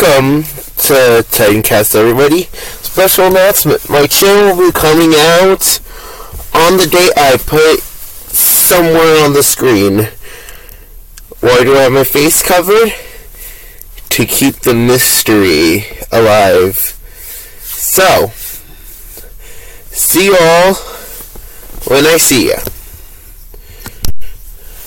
Welcome to Titancast, everybody. Special announcement. My channel will be coming out on the date I put somewhere on the screen. Why do I have my face covered? To keep the mystery alive. So, see you all when I see you.